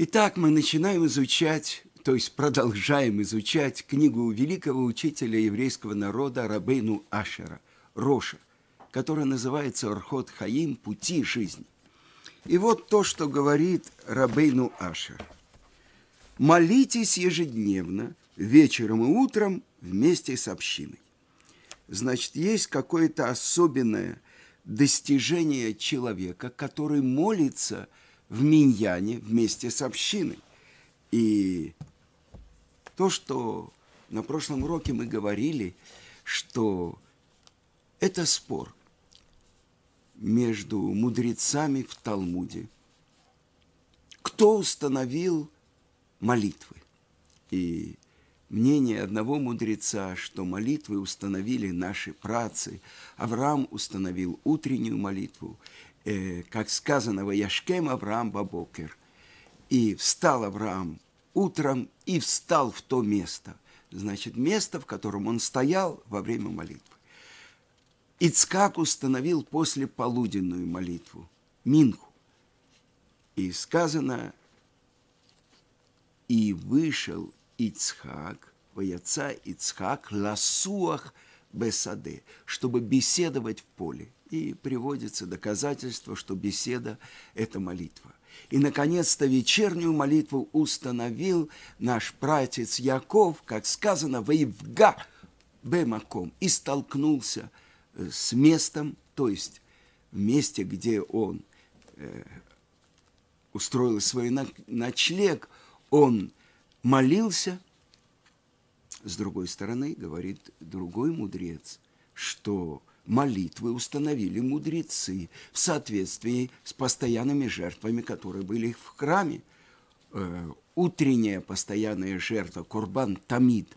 Итак, мы начинаем изучать, то есть продолжаем изучать книгу великого учителя еврейского народа Рабейну Ашера, Роша, которая называется «Орхот Хаим. Пути жизни». И вот то, что говорит Рабейну Ашер. «Молитесь ежедневно, вечером и утром вместе с общиной». Значит, есть какое-то особенное достижение человека, который молится – в Миньяне вместе с общиной. И то, что на прошлом уроке мы говорили, что это спор между мудрецами в Талмуде. Кто установил молитвы? И мнение одного мудреца, что молитвы установили наши працы. Авраам установил утреннюю молитву, э, как сказано, «Ваяшкем Авраам Бабокер». И встал Авраам утром и встал в то место. Значит, место, в котором он стоял во время молитвы. Ицкак установил после полуденную молитву, Минху. И сказано, и вышел Ицхак, вояца Ицхак, ласуах бесаде, чтобы беседовать в поле и приводится доказательство, что беседа – это молитва. И, наконец-то, вечернюю молитву установил наш пратец Яков, как сказано, «Воевга бемаком» и столкнулся э, с местом, то есть в месте, где он э, устроил свой ночлег, он молился. С другой стороны, говорит другой мудрец, что молитвы установили мудрецы в соответствии с постоянными жертвами, которые были в храме. Э, утренняя постоянная жертва, Курбан Тамид,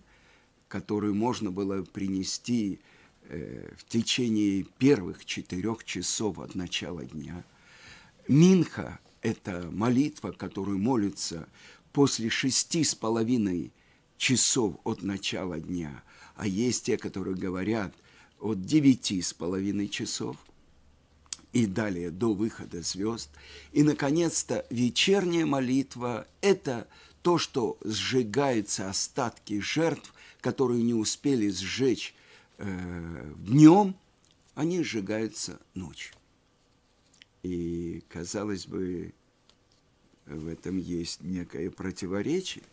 которую можно было принести э, в течение первых четырех часов от начала дня. Минха – это молитва, которую молятся после шести с половиной часов от начала дня. А есть те, которые говорят – от девяти с половиной часов и далее до выхода звезд. И, наконец-то, вечерняя молитва – это то, что сжигаются остатки жертв, которые не успели сжечь э, днем, они сжигаются ночью. И, казалось бы, в этом есть некое противоречие,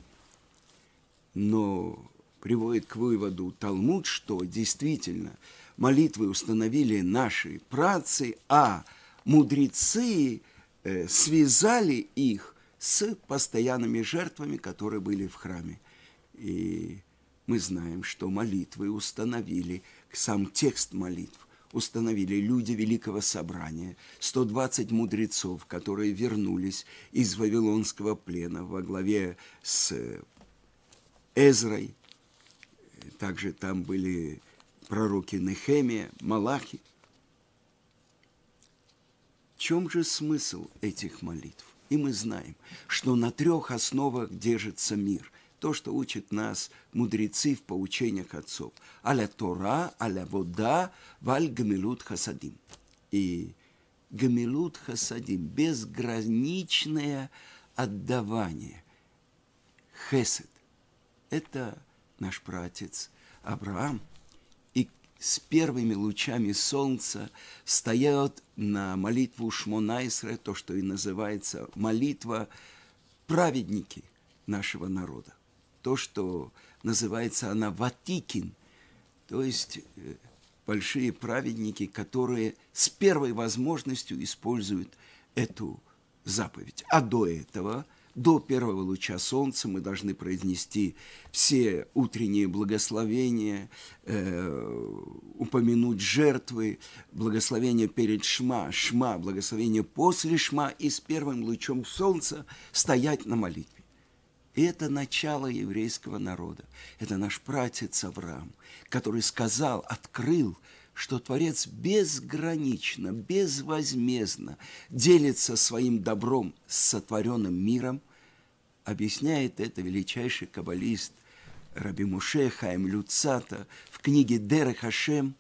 но приводит к выводу Талмуд, что действительно молитвы установили наши працы, а мудрецы э, связали их с постоянными жертвами, которые были в храме. И мы знаем, что молитвы установили, сам текст молитв установили люди Великого Собрания, 120 мудрецов, которые вернулись из Вавилонского плена во главе с Эзрой, также там были пророки Нехемия, Малахи. В чем же смысл этих молитв? И мы знаем, что на трех основах держится мир. То, что учат нас мудрецы в поучениях отцов. Аля Тора, аля вода, валь гамилут хасадим. И гамилут хасадим, безграничное отдавание. Хесед. Это наш пратец Авраам, и с первыми лучами солнца стоят на молитву Шмонайсре, то, что и называется молитва праведники нашего народа. То, что называется она Ватикин, то есть э, большие праведники, которые с первой возможностью используют эту заповедь. А до этого – до первого луча солнца мы должны произнести все утренние благословения, э, упомянуть жертвы, благословение перед шма, шма, благословение после шма и с первым лучом солнца стоять на молитве. Это начало еврейского народа. Это наш пратец Авраам, который сказал, открыл, что Творец безгранично, безвозмездно делится своим добром с сотворенным миром, объясняет это величайший каббалист Раби Муше Хаим Люцата в книге Дер Хашем.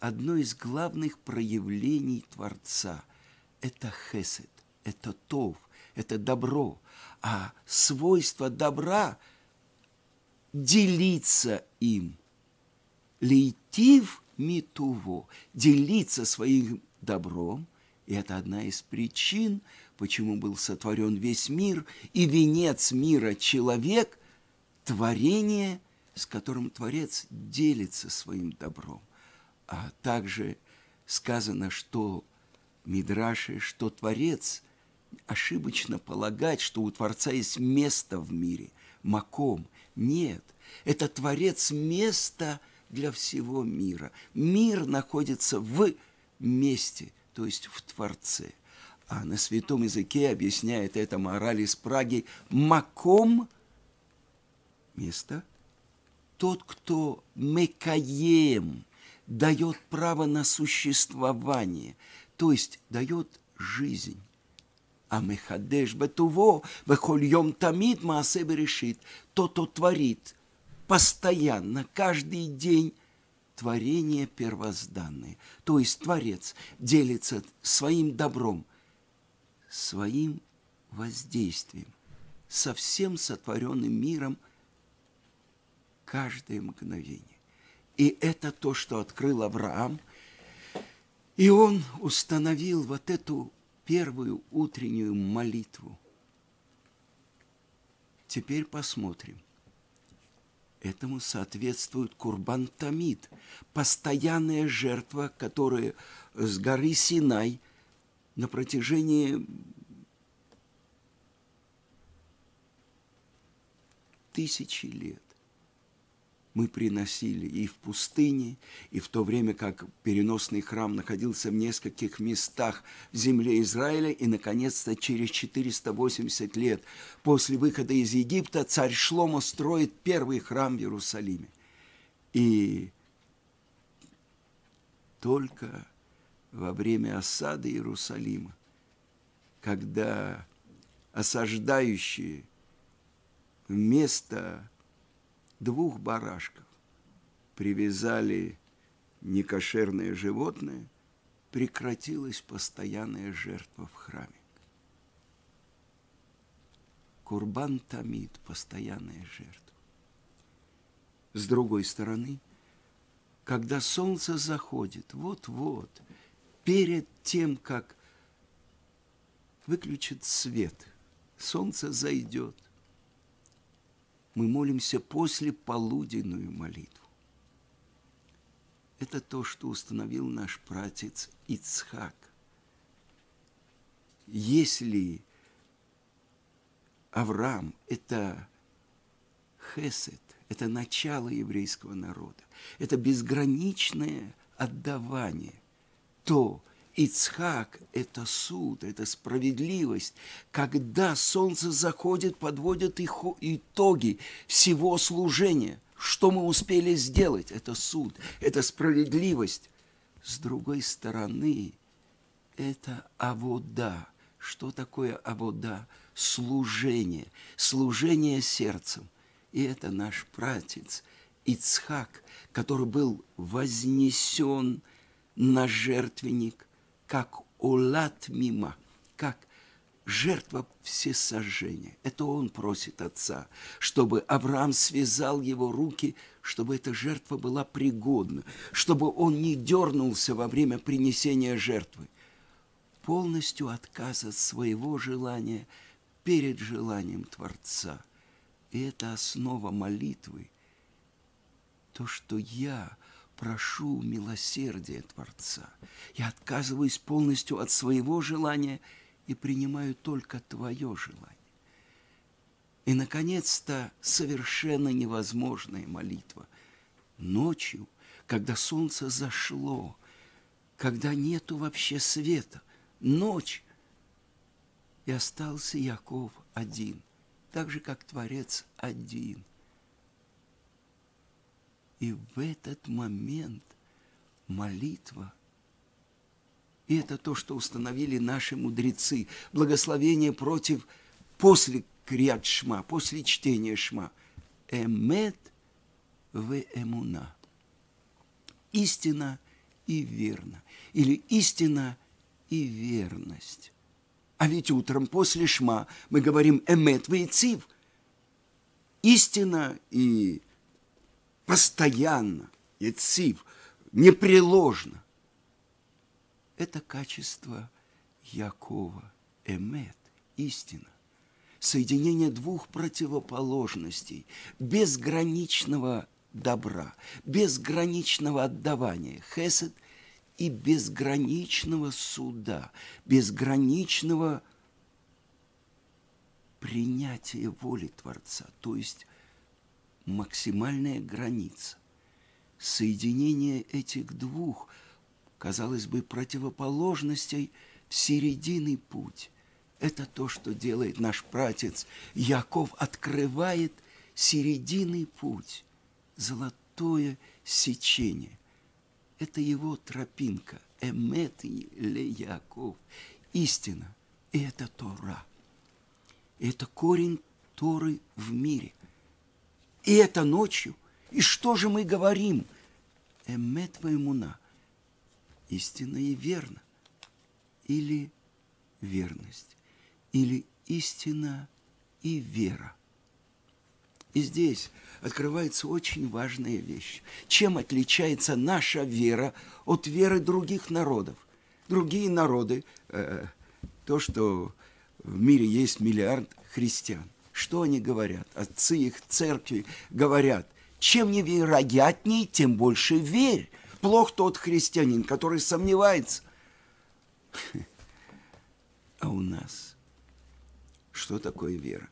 Одно из главных проявлений Творца – это хесед, это тов, – это добро, а свойство добра – делиться им. Лейтив митуво – делиться своим добром, и это одна из причин, почему был сотворен весь мир, и венец мира – человек, творение, с которым Творец делится своим добром. А также сказано, что Мидраши, что Творец ошибочно полагать, что у Творца есть место в мире, маком. Нет, это Творец место для всего мира. Мир находится в месте, то есть в Творце. А на святом языке объясняет это мораль из Праги маком – место. Тот, кто мекаем, дает право на существование, то есть дает жизнь. А мехадеш бетуво, бехольем тамид маасебе решит, тот, кто творит постоянно, каждый день творение первозданное. То есть Творец делится своим добром, своим воздействием со всем сотворенным миром каждое мгновение. И это то, что открыл Авраам. И он установил вот эту первую утреннюю молитву. Теперь посмотрим. Этому соответствует Курбан Тамид, постоянная жертва, которая с горы Синай на протяжении тысячи лет мы приносили и в пустыне, и в то время как переносный храм находился в нескольких местах в земле Израиля, и, наконец-то, через 480 лет после выхода из Египта царь Шломо строит первый храм в Иерусалиме. И только во время осады Иерусалима, когда осаждающие вместо двух барашков, привязали некошерное животное, прекратилась постоянная жертва в храме. Курбан Тамид – постоянная жертва. С другой стороны, когда солнце заходит, вот-вот, перед тем, как выключит свет, солнце зайдет, мы молимся после полуденную молитву. Это то, что установил наш пратец Ицхак. Если Авраам – это хесед, это начало еврейского народа, это безграничное отдавание, то – Ицхак – это суд, это справедливость. Когда солнце заходит, подводят итоги всего служения. Что мы успели сделать? Это суд, это справедливость. С другой стороны, это авода. Что такое авода? Служение. Служение сердцем. И это наш пратец Ицхак, который был вознесен на жертвенник – как улат мимо, как жертва всесожжения. Это он просит отца, чтобы Авраам связал его руки, чтобы эта жертва была пригодна, чтобы он не дернулся во время принесения жертвы. Полностью отказ от своего желания перед желанием Творца. И это основа молитвы. То, что я прошу милосердия Творца. Я отказываюсь полностью от своего желания и принимаю только Твое желание. И, наконец-то, совершенно невозможная молитва. Ночью, когда солнце зашло, когда нету вообще света, ночь, и остался Яков один, так же, как Творец один – и в этот момент молитва, и это то, что установили наши мудрецы, благословение против, после криат шма, после чтения шма, эмет в эмуна. Истина и верно. Или истина и верность. А ведь утром после шма мы говорим «эмет вейцив». Истина и постоянно, яцив, непреложно. Это качество Якова, эмет, истина. Соединение двух противоположностей, безграничного добра, безграничного отдавания, хесед и безграничного суда, безграничного принятия воли Творца, то есть максимальная граница. Соединение этих двух, казалось бы, противоположностей в серединный путь. Это то, что делает наш пратец. Яков открывает серединный путь, золотое сечение. Это его тропинка, эмет ле Яков, истина, и это Тора. И это корень Торы в мире. И это ночью. И что же мы говорим? Эмет ваймуна. Истинно и верно. Или верность. Или истина и вера. И здесь открывается очень важная вещь. Чем отличается наша вера от веры других народов? Другие народы, э, то, что в мире есть миллиард христиан, что они говорят? Отцы их церкви говорят, чем невероятней, тем больше верь. Плох тот христианин, который сомневается. А у нас что такое вера?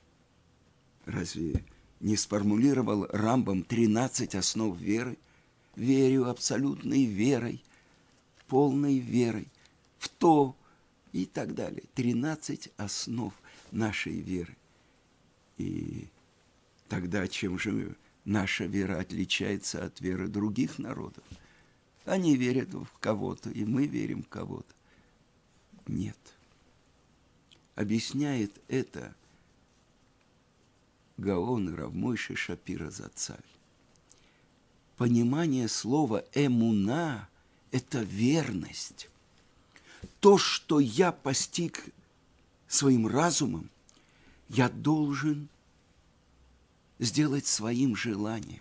Разве не сформулировал Рамбам 13 основ веры? Верю абсолютной верой, полной верой в то и так далее. 13 основ нашей веры. И тогда чем же наша вера отличается от веры других народов? Они верят в кого-то, и мы верим в кого-то. Нет. Объясняет это Гаон Равмойши Шапира Зацаль. Понимание слова «эмуна» – это верность. То, что я постиг своим разумом, я должен сделать своим желанием.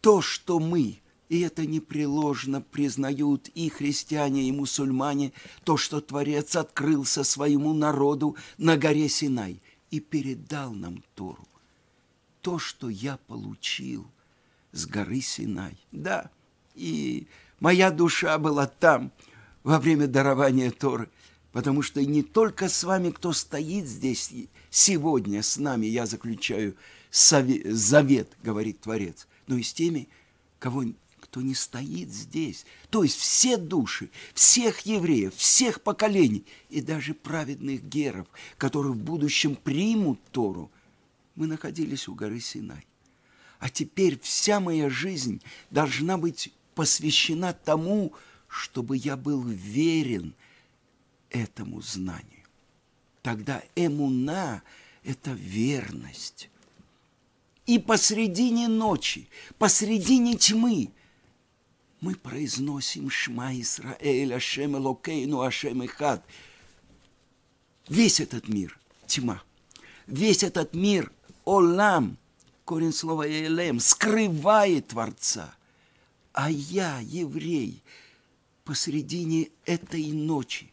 То, что мы, и это непреложно признают и христиане, и мусульмане, то, что Творец открылся своему народу на горе Синай и передал нам Тору. То, что я получил с горы Синай. Да, и моя душа была там во время дарования Торы – Потому что не только с вами, кто стоит здесь сегодня с нами, я заключаю завет, говорит Творец, но и с теми, кого, кто не стоит здесь. То есть все души, всех евреев, всех поколений и даже праведных геров, которые в будущем примут Тору, мы находились у горы Синай. А теперь вся моя жизнь должна быть посвящена тому, чтобы я был верен – этому знанию. Тогда эмуна – это верность. И посредине ночи, посредине тьмы мы произносим Шма Исраэль, Ашем Элокейну, Ашем Ихад. Весь этот мир – тьма. Весь этот мир – Олам, корень слова Элем, скрывает Творца. А я, еврей, посредине этой ночи,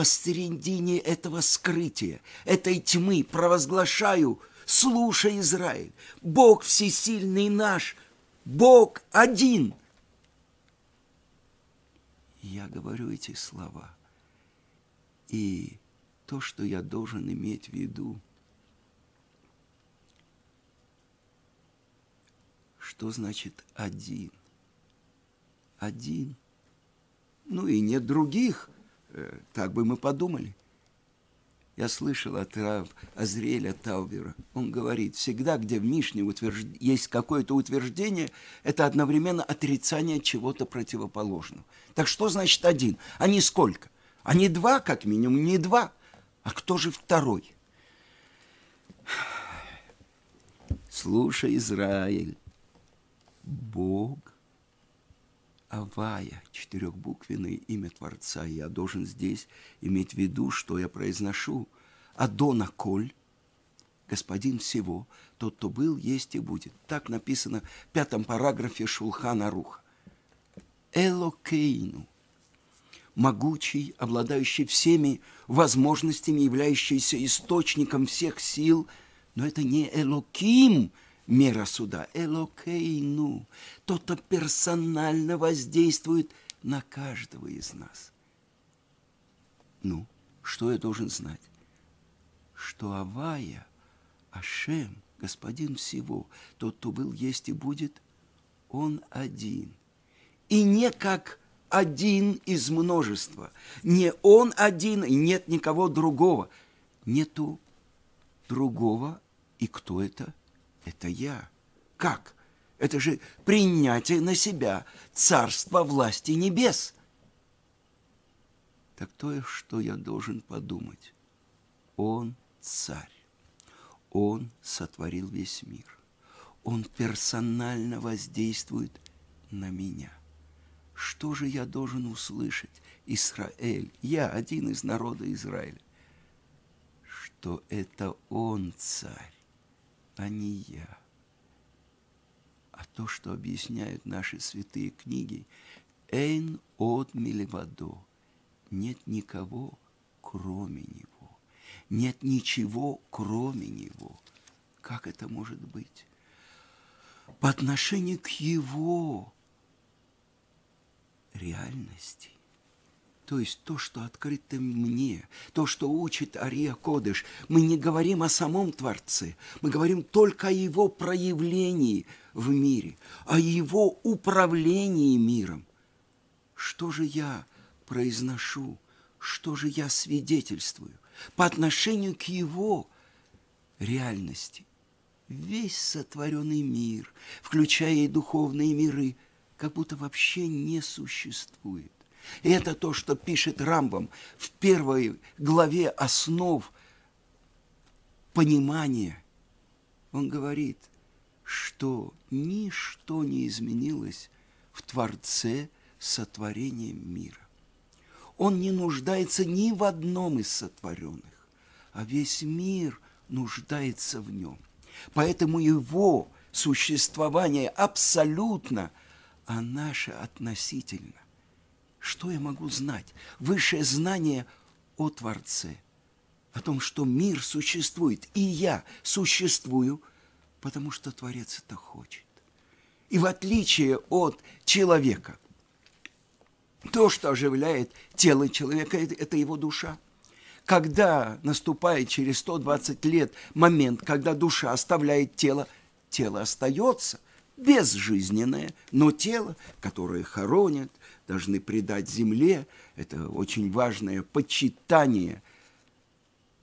посередине этого скрытия, этой тьмы провозглашаю, слушай, Израиль, Бог всесильный наш, Бог один. Я говорю эти слова. И то, что я должен иметь в виду, что значит один? Один. Ну и нет других – так бы мы подумали. Я слышал от Азриэля Таубера. Он говорит, всегда, где в Мишне утвержд... есть какое-то утверждение, это одновременно отрицание чего-то противоположного. Так что значит один? А не сколько? А не два, как минимум, не два. А кто же второй? Слушай, Израиль, Бог Авая, четырехбуквенное имя Творца. Я должен здесь иметь в виду, что я произношу. Адона Коль, господин всего, тот, кто был, есть и будет. Так написано в пятом параграфе Шулхана Руха. Элокейну, могучий, обладающий всеми возможностями, являющийся источником всех сил, но это не Элоким, мера суда, Элокейну, тот, кто персонально воздействует на каждого из нас. Ну, что я должен знать? Что Авая, Ашем, Господин всего, тот, кто был, есть и будет, он один. И не как один из множества. Не он один, и нет никого другого. Нету другого. И кто это? Это я. Как? Это же принятие на себя царства власти небес. Так то, что я должен подумать. Он царь. Он сотворил весь мир. Он персонально воздействует на меня. Что же я должен услышать, Израиль, я один из народа Израиля? Что это Он царь, а не я. А то, что объясняют наши святые книги, «Эйн от милевадо» – нет никого, кроме Него. Нет ничего, кроме Него. Как это может быть? По отношению к Его реальности. То есть то, что открыто мне, то, что учит Ария Кодыш. Мы не говорим о самом Творце, мы говорим только о Его проявлении в мире, о Его управлении миром. Что же я произношу, что же я свидетельствую по отношению к Его реальности? Весь сотворенный мир, включая и духовные миры – как будто вообще не существует. И это то, что пишет Рамбам в первой главе основ понимания. Он говорит, что ничто не изменилось в Творце сотворения мира. Он не нуждается ни в одном из сотворенных, а весь мир нуждается в нем. Поэтому его существование абсолютно – а наше относительно. Что я могу знать? Высшее знание о Творце, о том, что мир существует, и я существую, потому что Творец это хочет. И в отличие от человека, то, что оживляет тело человека, это его душа. Когда наступает через 120 лет момент, когда душа оставляет тело, тело остается – безжизненное, но тело, которое хоронят, должны предать земле. Это очень важное почитание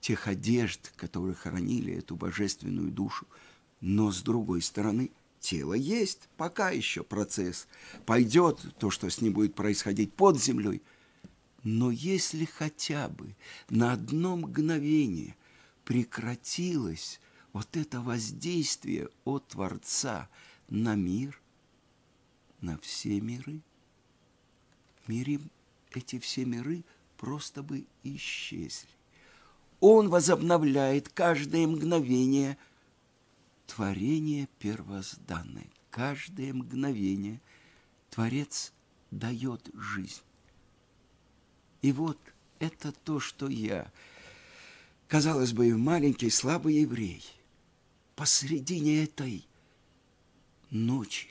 тех одежд, которые хоронили эту божественную душу. Но с другой стороны, тело есть, пока еще процесс. Пойдет то, что с ним будет происходить под землей. Но если хотя бы на одно мгновение прекратилось вот это воздействие от Творца – на мир, на все миры. Мире эти все миры просто бы исчезли. Он возобновляет каждое мгновение творение первозданное. Каждое мгновение Творец дает жизнь. И вот это то, что я, казалось бы, маленький слабый еврей, посредине этой ночи,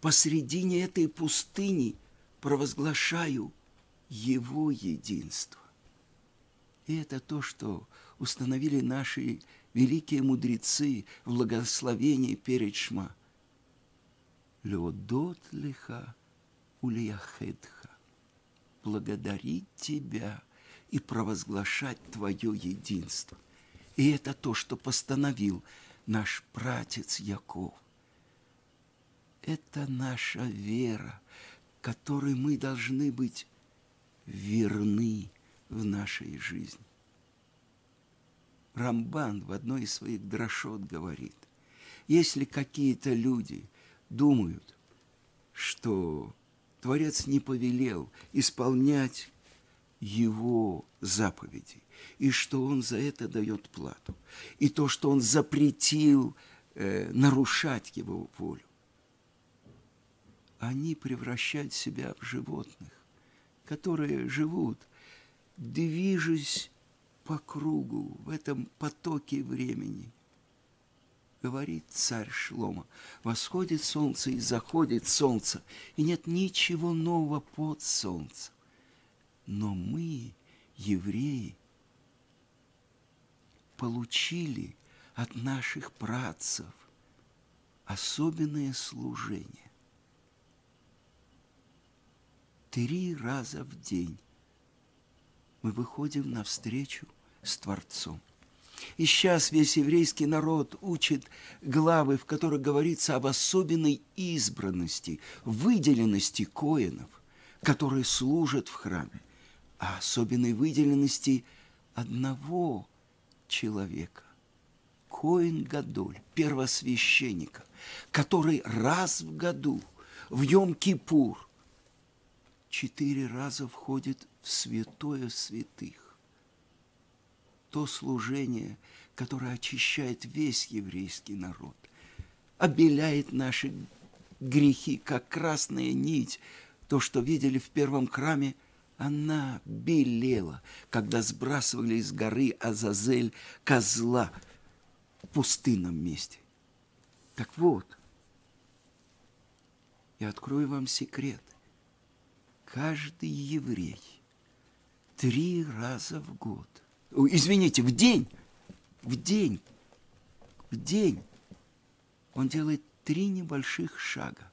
посредине этой пустыни провозглашаю Его единство. И это то, что установили наши великие мудрецы в благословении перед Шма. Леодот лиха улияхедха. Благодарить Тебя и провозглашать Твое единство. И это то, что постановил наш пратец Яков это наша вера, которой мы должны быть верны в нашей жизни. Рамбан в одной из своих дрошот говорит, если какие-то люди думают, что Творец не повелел исполнять его заповеди, и что он за это дает плату, и то, что он запретил э, нарушать его волю. Они превращают себя в животных, которые живут, движась по кругу в этом потоке времени. Говорит царь Шлома, восходит солнце и заходит солнце, и нет ничего нового под солнцем. Но мы, евреи, получили от наших працев особенное служение. Три раза в день мы выходим навстречу с Творцом. И сейчас весь еврейский народ учит главы, в которых говорится об особенной избранности, выделенности коинов, которые служат в храме, а особенной выделенности одного человека, Коин Гадоль, первосвященника, который раз в году в Йом-Кипур четыре раза входит в святое святых. То служение, которое очищает весь еврейский народ, обеляет наши грехи, как красная нить. То, что видели в первом храме, она белела, когда сбрасывали из горы Азазель козла в пустынном месте. Так вот, я открою вам секрет. Каждый еврей – три раза в год. Извините, в день. В день. В день. Он делает три небольших шага,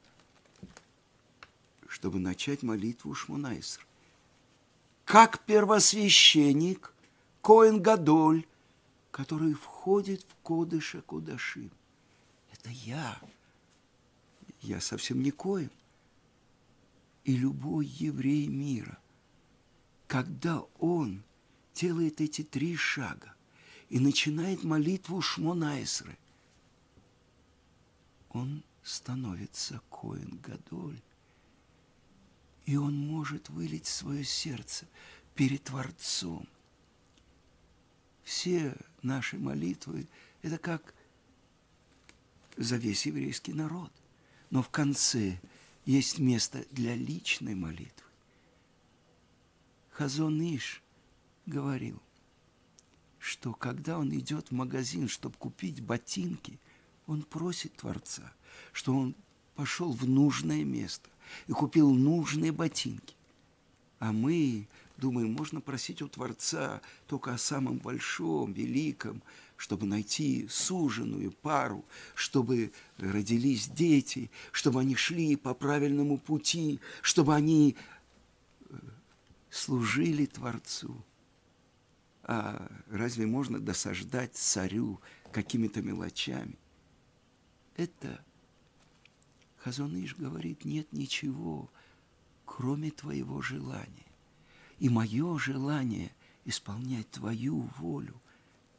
чтобы начать молитву Шмунайсер. Как первосвященник, Коэн Гадоль, который входит в Кодыша Кудашим. Это я. Я совсем не Коэн. И любой еврей мира – когда он делает эти три шага и начинает молитву Шмонайсры, он становится Коин Гадоль. И он может вылить свое сердце перед Творцом. Все наши молитвы – это как за весь еврейский народ. Но в конце есть место для личной молитвы. Хазон Иш говорил, что когда он идет в магазин, чтобы купить ботинки, он просит Творца, что он пошел в нужное место и купил нужные ботинки. А мы думаем, можно просить у Творца только о самом большом, великом, чтобы найти суженую пару, чтобы родились дети, чтобы они шли по правильному пути, чтобы они служили Творцу. А разве можно досаждать царю какими-то мелочами? Это Хазоныш говорит, нет ничего, кроме твоего желания. И мое желание исполнять твою волю.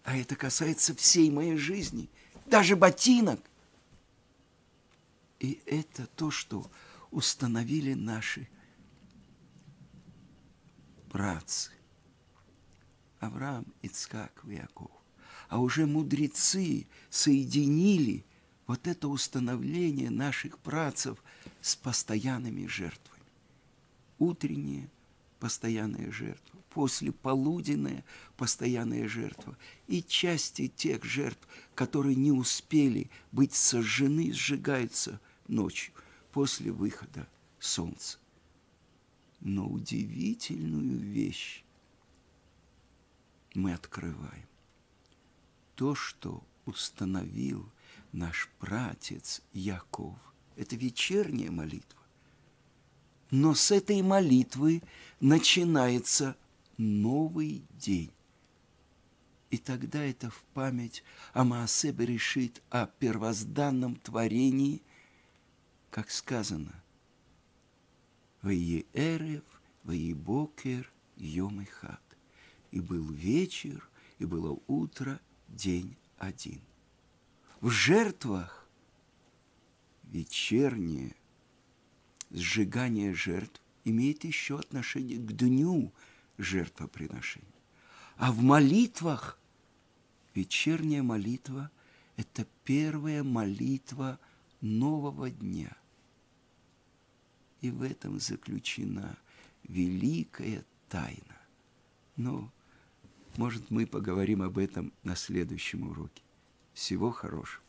А это касается всей моей жизни, даже ботинок. И это то, что установили наши братцы. Авраам, Ицкак, Яков. А уже мудрецы соединили вот это установление наших працев с постоянными жертвами. Утренняя постоянная жертва, после полуденная постоянная жертва и части тех жертв, которые не успели быть сожжены, сжигаются ночью после выхода солнца. Но удивительную вещь мы открываем. То, что установил наш пратец Яков, это вечерняя молитва. Но с этой молитвы начинается новый день. И тогда это в память о Маасебе решит о первозданном творении, как сказано, Ваи Эрев, Ваи Бокер, Йом и Хат. И был вечер, и было утро, день один. В жертвах вечернее сжигание жертв имеет еще отношение к дню жертвоприношения. А в молитвах, вечерняя молитва – это первая молитва нового дня. И в этом заключена великая тайна. Но, может, мы поговорим об этом на следующем уроке. Всего хорошего.